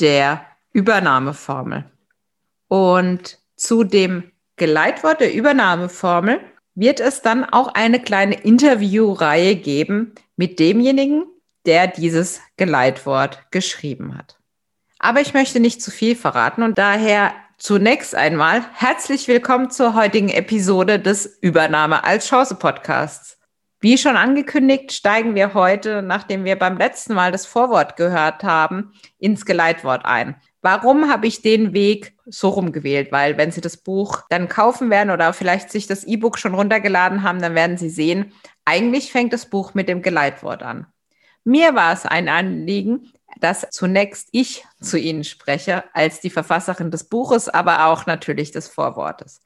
der Übernahmeformel. Und zu dem Geleitwort der Übernahmeformel wird es dann auch eine kleine Interviewreihe geben mit demjenigen, der dieses Geleitwort geschrieben hat. Aber ich möchte nicht zu viel verraten und daher zunächst einmal herzlich willkommen zur heutigen Episode des Übernahme als Chance Podcasts. Wie schon angekündigt, steigen wir heute, nachdem wir beim letzten Mal das Vorwort gehört haben, ins Geleitwort ein. Warum habe ich den Weg so rumgewählt? Weil wenn Sie das Buch dann kaufen werden oder vielleicht sich das E-Book schon runtergeladen haben, dann werden Sie sehen, eigentlich fängt das Buch mit dem Geleitwort an. Mir war es ein Anliegen, dass zunächst ich zu Ihnen spreche, als die Verfasserin des Buches, aber auch natürlich des Vorwortes.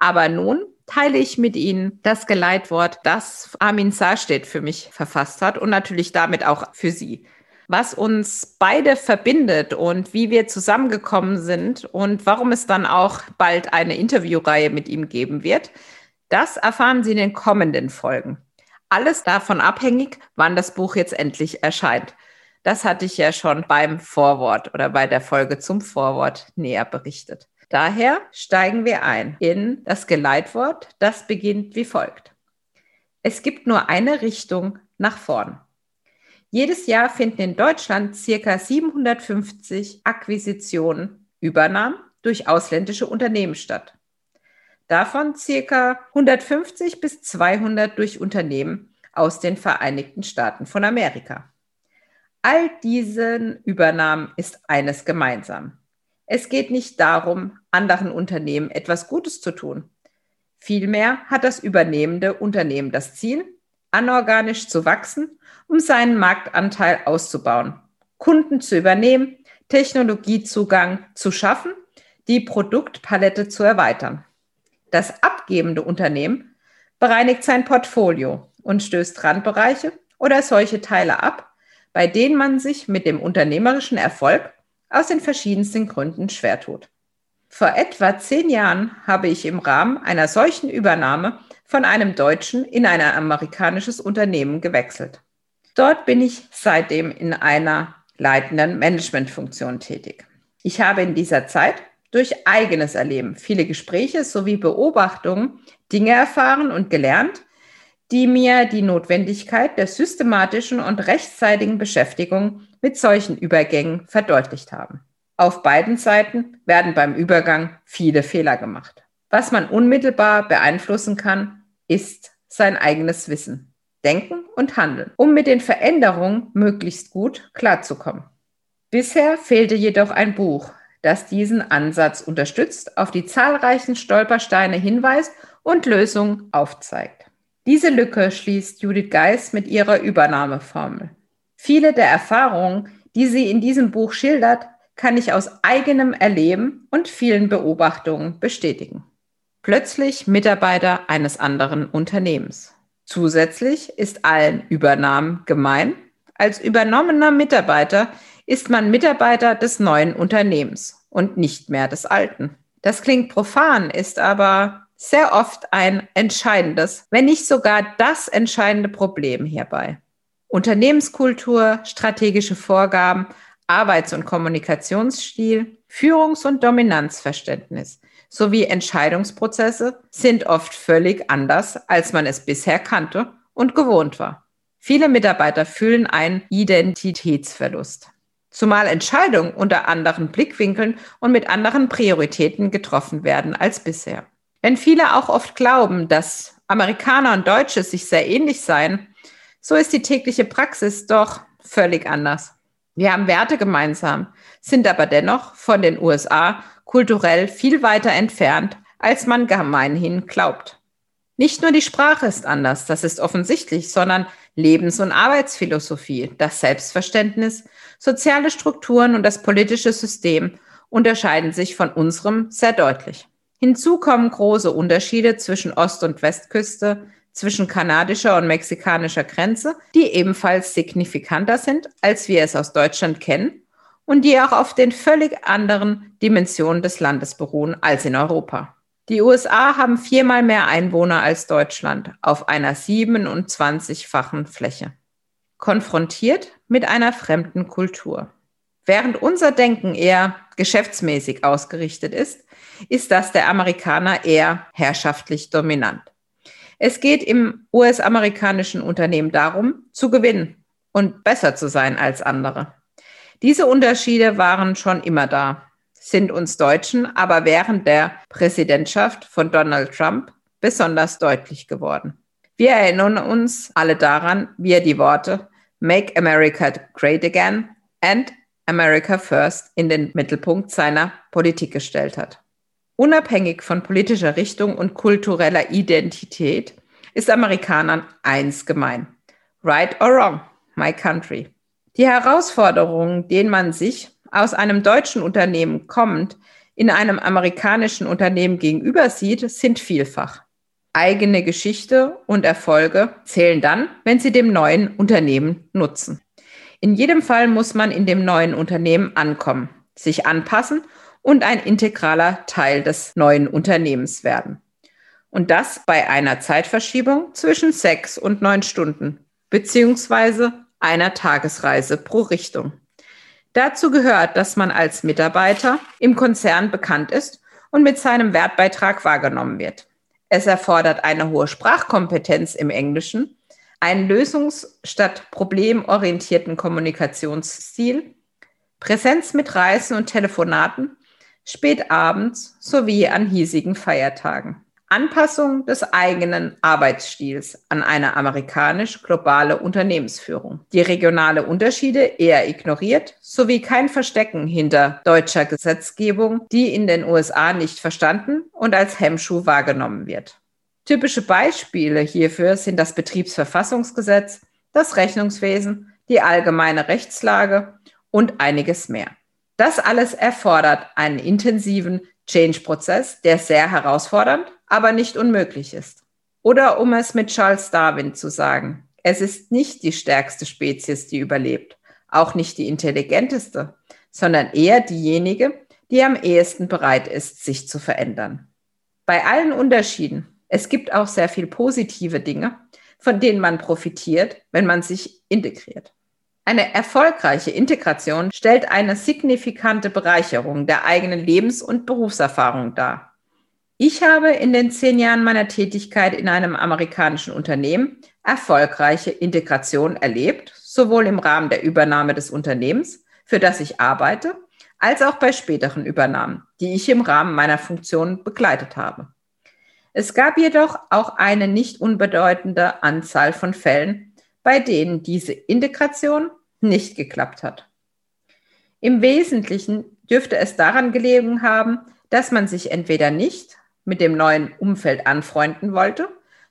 Aber nun teile ich mit Ihnen das Geleitwort, das Armin Sarstedt für mich verfasst hat und natürlich damit auch für Sie. Was uns beide verbindet und wie wir zusammengekommen sind und warum es dann auch bald eine Interviewreihe mit ihm geben wird, das erfahren Sie in den kommenden Folgen. Alles davon abhängig, wann das Buch jetzt endlich erscheint. Das hatte ich ja schon beim Vorwort oder bei der Folge zum Vorwort näher berichtet. Daher steigen wir ein in das Geleitwort, das beginnt wie folgt. Es gibt nur eine Richtung nach vorn. Jedes Jahr finden in Deutschland circa 750 Akquisitionen, Übernahmen durch ausländische Unternehmen statt. Davon circa 150 bis 200 durch Unternehmen aus den Vereinigten Staaten von Amerika. All diesen Übernahmen ist eines gemeinsam. Es geht nicht darum, anderen Unternehmen etwas Gutes zu tun. Vielmehr hat das übernehmende Unternehmen das Ziel, anorganisch zu wachsen, um seinen Marktanteil auszubauen, Kunden zu übernehmen, Technologiezugang zu schaffen, die Produktpalette zu erweitern. Das abgebende Unternehmen bereinigt sein Portfolio und stößt Randbereiche oder solche Teile ab, bei denen man sich mit dem unternehmerischen Erfolg aus den verschiedensten Gründen schwer tut. Vor etwa zehn Jahren habe ich im Rahmen einer solchen Übernahme von einem deutschen in ein amerikanisches Unternehmen gewechselt. Dort bin ich seitdem in einer leitenden Managementfunktion tätig. Ich habe in dieser Zeit durch eigenes Erleben viele Gespräche sowie Beobachtungen Dinge erfahren und gelernt, die mir die Notwendigkeit der systematischen und rechtzeitigen Beschäftigung mit solchen Übergängen verdeutlicht haben. Auf beiden Seiten werden beim Übergang viele Fehler gemacht. Was man unmittelbar beeinflussen kann, ist sein eigenes Wissen, Denken und Handeln, um mit den Veränderungen möglichst gut klarzukommen. Bisher fehlte jedoch ein Buch, das diesen Ansatz unterstützt, auf die zahlreichen Stolpersteine hinweist und Lösungen aufzeigt. Diese Lücke schließt Judith Geis mit ihrer Übernahmeformel. Viele der Erfahrungen, die sie in diesem Buch schildert, kann ich aus eigenem Erleben und vielen Beobachtungen bestätigen. Plötzlich Mitarbeiter eines anderen Unternehmens. Zusätzlich ist allen Übernahmen gemein. Als übernommener Mitarbeiter ist man Mitarbeiter des neuen Unternehmens und nicht mehr des alten. Das klingt profan, ist aber sehr oft ein entscheidendes, wenn nicht sogar das entscheidende Problem hierbei. Unternehmenskultur, strategische Vorgaben, Arbeits- und Kommunikationsstil, Führungs- und Dominanzverständnis sowie Entscheidungsprozesse sind oft völlig anders, als man es bisher kannte und gewohnt war. Viele Mitarbeiter fühlen einen Identitätsverlust, zumal Entscheidungen unter anderen Blickwinkeln und mit anderen Prioritäten getroffen werden als bisher. Wenn viele auch oft glauben, dass Amerikaner und Deutsche sich sehr ähnlich seien, so ist die tägliche Praxis doch völlig anders. Wir haben Werte gemeinsam, sind aber dennoch von den USA kulturell viel weiter entfernt, als man gemeinhin glaubt. Nicht nur die Sprache ist anders, das ist offensichtlich, sondern Lebens- und Arbeitsphilosophie, das Selbstverständnis, soziale Strukturen und das politische System unterscheiden sich von unserem sehr deutlich. Hinzu kommen große Unterschiede zwischen Ost- und Westküste, zwischen kanadischer und mexikanischer Grenze, die ebenfalls signifikanter sind, als wir es aus Deutschland kennen und die auch auf den völlig anderen Dimensionen des Landes beruhen als in Europa. Die USA haben viermal mehr Einwohner als Deutschland auf einer 27-fachen Fläche, konfrontiert mit einer fremden Kultur. Während unser Denken eher geschäftsmäßig ausgerichtet ist, ist das der Amerikaner eher herrschaftlich dominant. Es geht im US-amerikanischen Unternehmen darum, zu gewinnen und besser zu sein als andere. Diese Unterschiede waren schon immer da, sind uns Deutschen aber während der Präsidentschaft von Donald Trump besonders deutlich geworden. Wir erinnern uns alle daran, wie er die Worte Make America Great Again and America First in den Mittelpunkt seiner Politik gestellt hat. Unabhängig von politischer Richtung und kultureller Identität ist Amerikanern eins gemein. Right or wrong, my country. Die Herausforderungen, denen man sich aus einem deutschen Unternehmen kommend in einem amerikanischen Unternehmen gegenüber sieht, sind vielfach. Eigene Geschichte und Erfolge zählen dann, wenn sie dem neuen Unternehmen nutzen. In jedem Fall muss man in dem neuen Unternehmen ankommen, sich anpassen und ein integraler Teil des neuen Unternehmens werden. Und das bei einer Zeitverschiebung zwischen sechs und neun Stunden, beziehungsweise einer Tagesreise pro Richtung. Dazu gehört, dass man als Mitarbeiter im Konzern bekannt ist und mit seinem Wertbeitrag wahrgenommen wird. Es erfordert eine hohe Sprachkompetenz im Englischen, einen lösungs- statt problemorientierten Kommunikationsstil, Präsenz mit Reisen und Telefonaten spät abends sowie an hiesigen Feiertagen. Anpassung des eigenen Arbeitsstils an eine amerikanisch-globale Unternehmensführung. Die regionale Unterschiede eher ignoriert, sowie kein Verstecken hinter deutscher Gesetzgebung, die in den USA nicht verstanden und als Hemmschuh wahrgenommen wird. Typische Beispiele hierfür sind das Betriebsverfassungsgesetz, das Rechnungswesen, die allgemeine Rechtslage und einiges mehr. Das alles erfordert einen intensiven Change-Prozess, der sehr herausfordernd, aber nicht unmöglich ist. Oder um es mit Charles Darwin zu sagen, es ist nicht die stärkste Spezies, die überlebt, auch nicht die intelligenteste, sondern eher diejenige, die am ehesten bereit ist, sich zu verändern. Bei allen Unterschieden, es gibt auch sehr viel positive Dinge, von denen man profitiert, wenn man sich integriert. Eine erfolgreiche Integration stellt eine signifikante Bereicherung der eigenen Lebens- und Berufserfahrung dar. Ich habe in den zehn Jahren meiner Tätigkeit in einem amerikanischen Unternehmen erfolgreiche Integration erlebt, sowohl im Rahmen der Übernahme des Unternehmens, für das ich arbeite, als auch bei späteren Übernahmen, die ich im Rahmen meiner Funktion begleitet habe. Es gab jedoch auch eine nicht unbedeutende Anzahl von Fällen, bei denen diese Integration nicht geklappt hat. Im Wesentlichen dürfte es daran gelegen haben, dass man sich entweder nicht mit dem neuen Umfeld anfreunden wollte,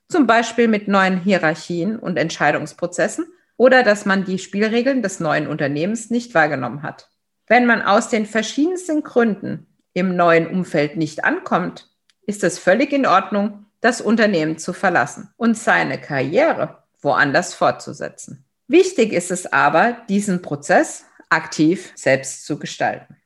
zum Beispiel mit neuen Hierarchien und Entscheidungsprozessen, oder dass man die Spielregeln des neuen Unternehmens nicht wahrgenommen hat. Wenn man aus den verschiedensten Gründen im neuen Umfeld nicht ankommt, ist es völlig in Ordnung, das Unternehmen zu verlassen und seine Karriere woanders fortzusetzen. Wichtig ist es aber, diesen Prozess aktiv selbst zu gestalten.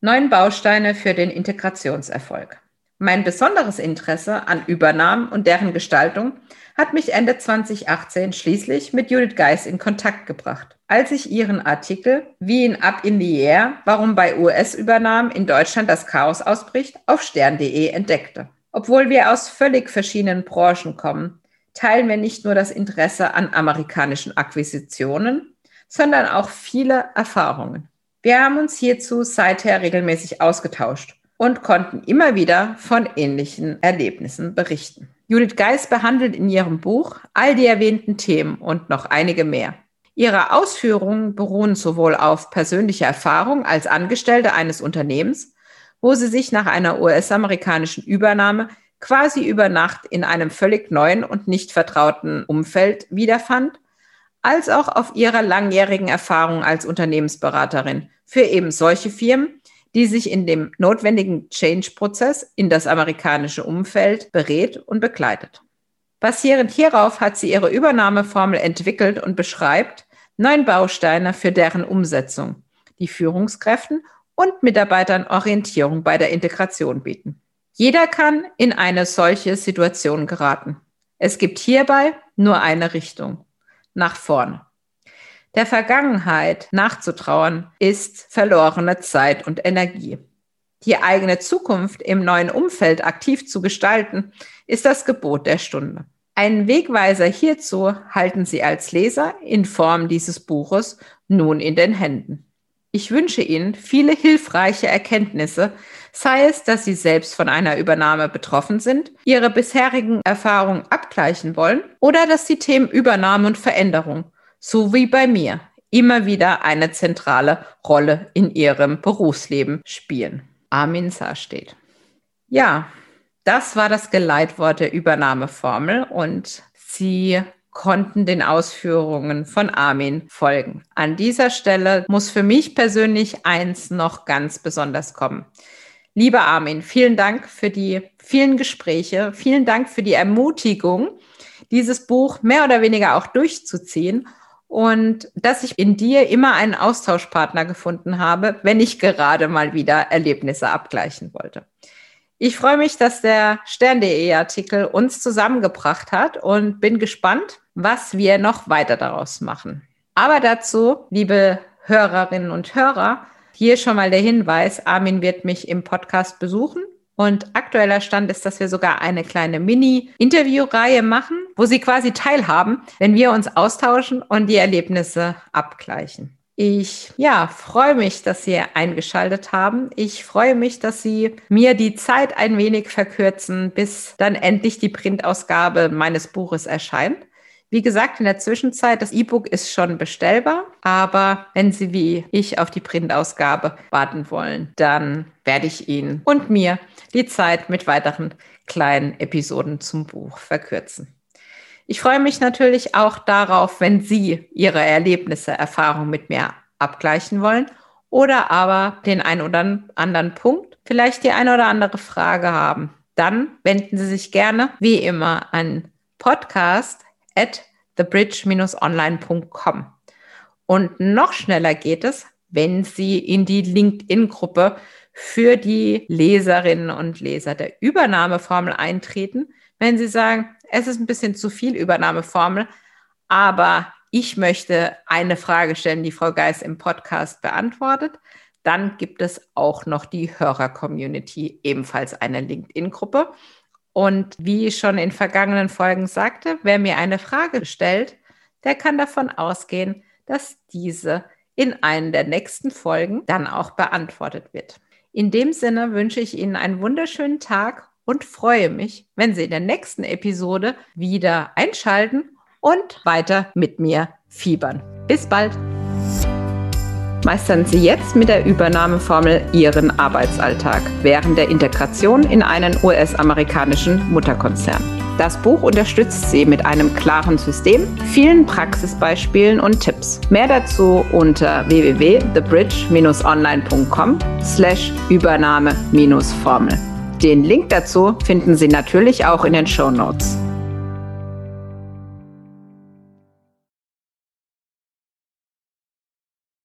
Neun Bausteine für den Integrationserfolg. Mein besonderes Interesse an Übernahmen und deren Gestaltung hat mich Ende 2018 schließlich mit Judith Geis in Kontakt gebracht, als ich ihren Artikel Wie in Up in the Air, warum bei US-Übernahmen in Deutschland das Chaos ausbricht, auf stern.de entdeckte. Obwohl wir aus völlig verschiedenen Branchen kommen, teilen wir nicht nur das Interesse an amerikanischen Akquisitionen, sondern auch viele Erfahrungen. Wir haben uns hierzu seither regelmäßig ausgetauscht und konnten immer wieder von ähnlichen Erlebnissen berichten. Judith Geis behandelt in ihrem Buch all die erwähnten Themen und noch einige mehr. Ihre Ausführungen beruhen sowohl auf persönlicher Erfahrung als Angestellte eines Unternehmens, wo sie sich nach einer US-amerikanischen Übernahme quasi über Nacht in einem völlig neuen und nicht vertrauten Umfeld wiederfand, als auch auf ihrer langjährigen Erfahrung als Unternehmensberaterin für eben solche Firmen, die sich in dem notwendigen Change-Prozess in das amerikanische Umfeld berät und begleitet. Basierend hierauf hat sie ihre Übernahmeformel entwickelt und beschreibt neun Bausteine für deren Umsetzung, die Führungskräften und Mitarbeitern Orientierung bei der Integration bieten. Jeder kann in eine solche Situation geraten. Es gibt hierbei nur eine Richtung, nach vorne. Der Vergangenheit nachzutrauern ist verlorene Zeit und Energie. Die eigene Zukunft im neuen Umfeld aktiv zu gestalten, ist das Gebot der Stunde. Einen Wegweiser hierzu halten Sie als Leser in Form dieses Buches nun in den Händen. Ich wünsche Ihnen viele hilfreiche Erkenntnisse, sei es, dass Sie selbst von einer Übernahme betroffen sind, Ihre bisherigen Erfahrungen abgleichen wollen oder dass die Themen Übernahme und Veränderung, so wie bei mir, immer wieder eine zentrale Rolle in Ihrem Berufsleben spielen. Armin Saar steht. Ja, das war das Geleitwort der Übernahmeformel und Sie konnten den Ausführungen von Armin folgen. An dieser Stelle muss für mich persönlich eins noch ganz besonders kommen. Lieber Armin, vielen Dank für die vielen Gespräche, vielen Dank für die Ermutigung, dieses Buch mehr oder weniger auch durchzuziehen und dass ich in dir immer einen Austauschpartner gefunden habe, wenn ich gerade mal wieder Erlebnisse abgleichen wollte. Ich freue mich, dass der Stern.de-Artikel uns zusammengebracht hat und bin gespannt, was wir noch weiter daraus machen. Aber dazu, liebe Hörerinnen und Hörer, hier schon mal der Hinweis, Armin wird mich im Podcast besuchen. Und aktueller Stand ist, dass wir sogar eine kleine Mini-Interviewreihe machen, wo Sie quasi teilhaben, wenn wir uns austauschen und die Erlebnisse abgleichen. Ich ja, freue mich, dass Sie eingeschaltet haben. Ich freue mich, dass Sie mir die Zeit ein wenig verkürzen, bis dann endlich die Printausgabe meines Buches erscheint. Wie gesagt, in der Zwischenzeit, das E-Book ist schon bestellbar, aber wenn Sie wie ich auf die Printausgabe warten wollen, dann werde ich Ihnen und mir die Zeit mit weiteren kleinen Episoden zum Buch verkürzen. Ich freue mich natürlich auch darauf, wenn Sie Ihre Erlebnisse, Erfahrungen mit mir abgleichen wollen oder aber den einen oder anderen Punkt, vielleicht die eine oder andere Frage haben. Dann wenden Sie sich gerne wie immer an podcast at thebridge-online.com. Und noch schneller geht es, wenn Sie in die LinkedIn-Gruppe für die Leserinnen und Leser der Übernahmeformel eintreten, wenn Sie sagen, es ist ein bisschen zu viel Übernahmeformel, aber ich möchte eine Frage stellen, die Frau Geis im Podcast beantwortet. Dann gibt es auch noch die Hörer-Community, ebenfalls eine LinkedIn-Gruppe. Und wie ich schon in vergangenen Folgen sagte, wer mir eine Frage stellt, der kann davon ausgehen, dass diese in einer der nächsten Folgen dann auch beantwortet wird. In dem Sinne wünsche ich Ihnen einen wunderschönen Tag und freue mich, wenn Sie in der nächsten Episode wieder einschalten und weiter mit mir fiebern. Bis bald! Meistern Sie jetzt mit der Übernahmeformel Ihren Arbeitsalltag während der Integration in einen US-amerikanischen Mutterkonzern. Das Buch unterstützt Sie mit einem klaren System, vielen Praxisbeispielen und Tipps. Mehr dazu unter www.thebridge-online.com slash Übernahme-Formel. Den Link dazu finden Sie natürlich auch in den Show Notes.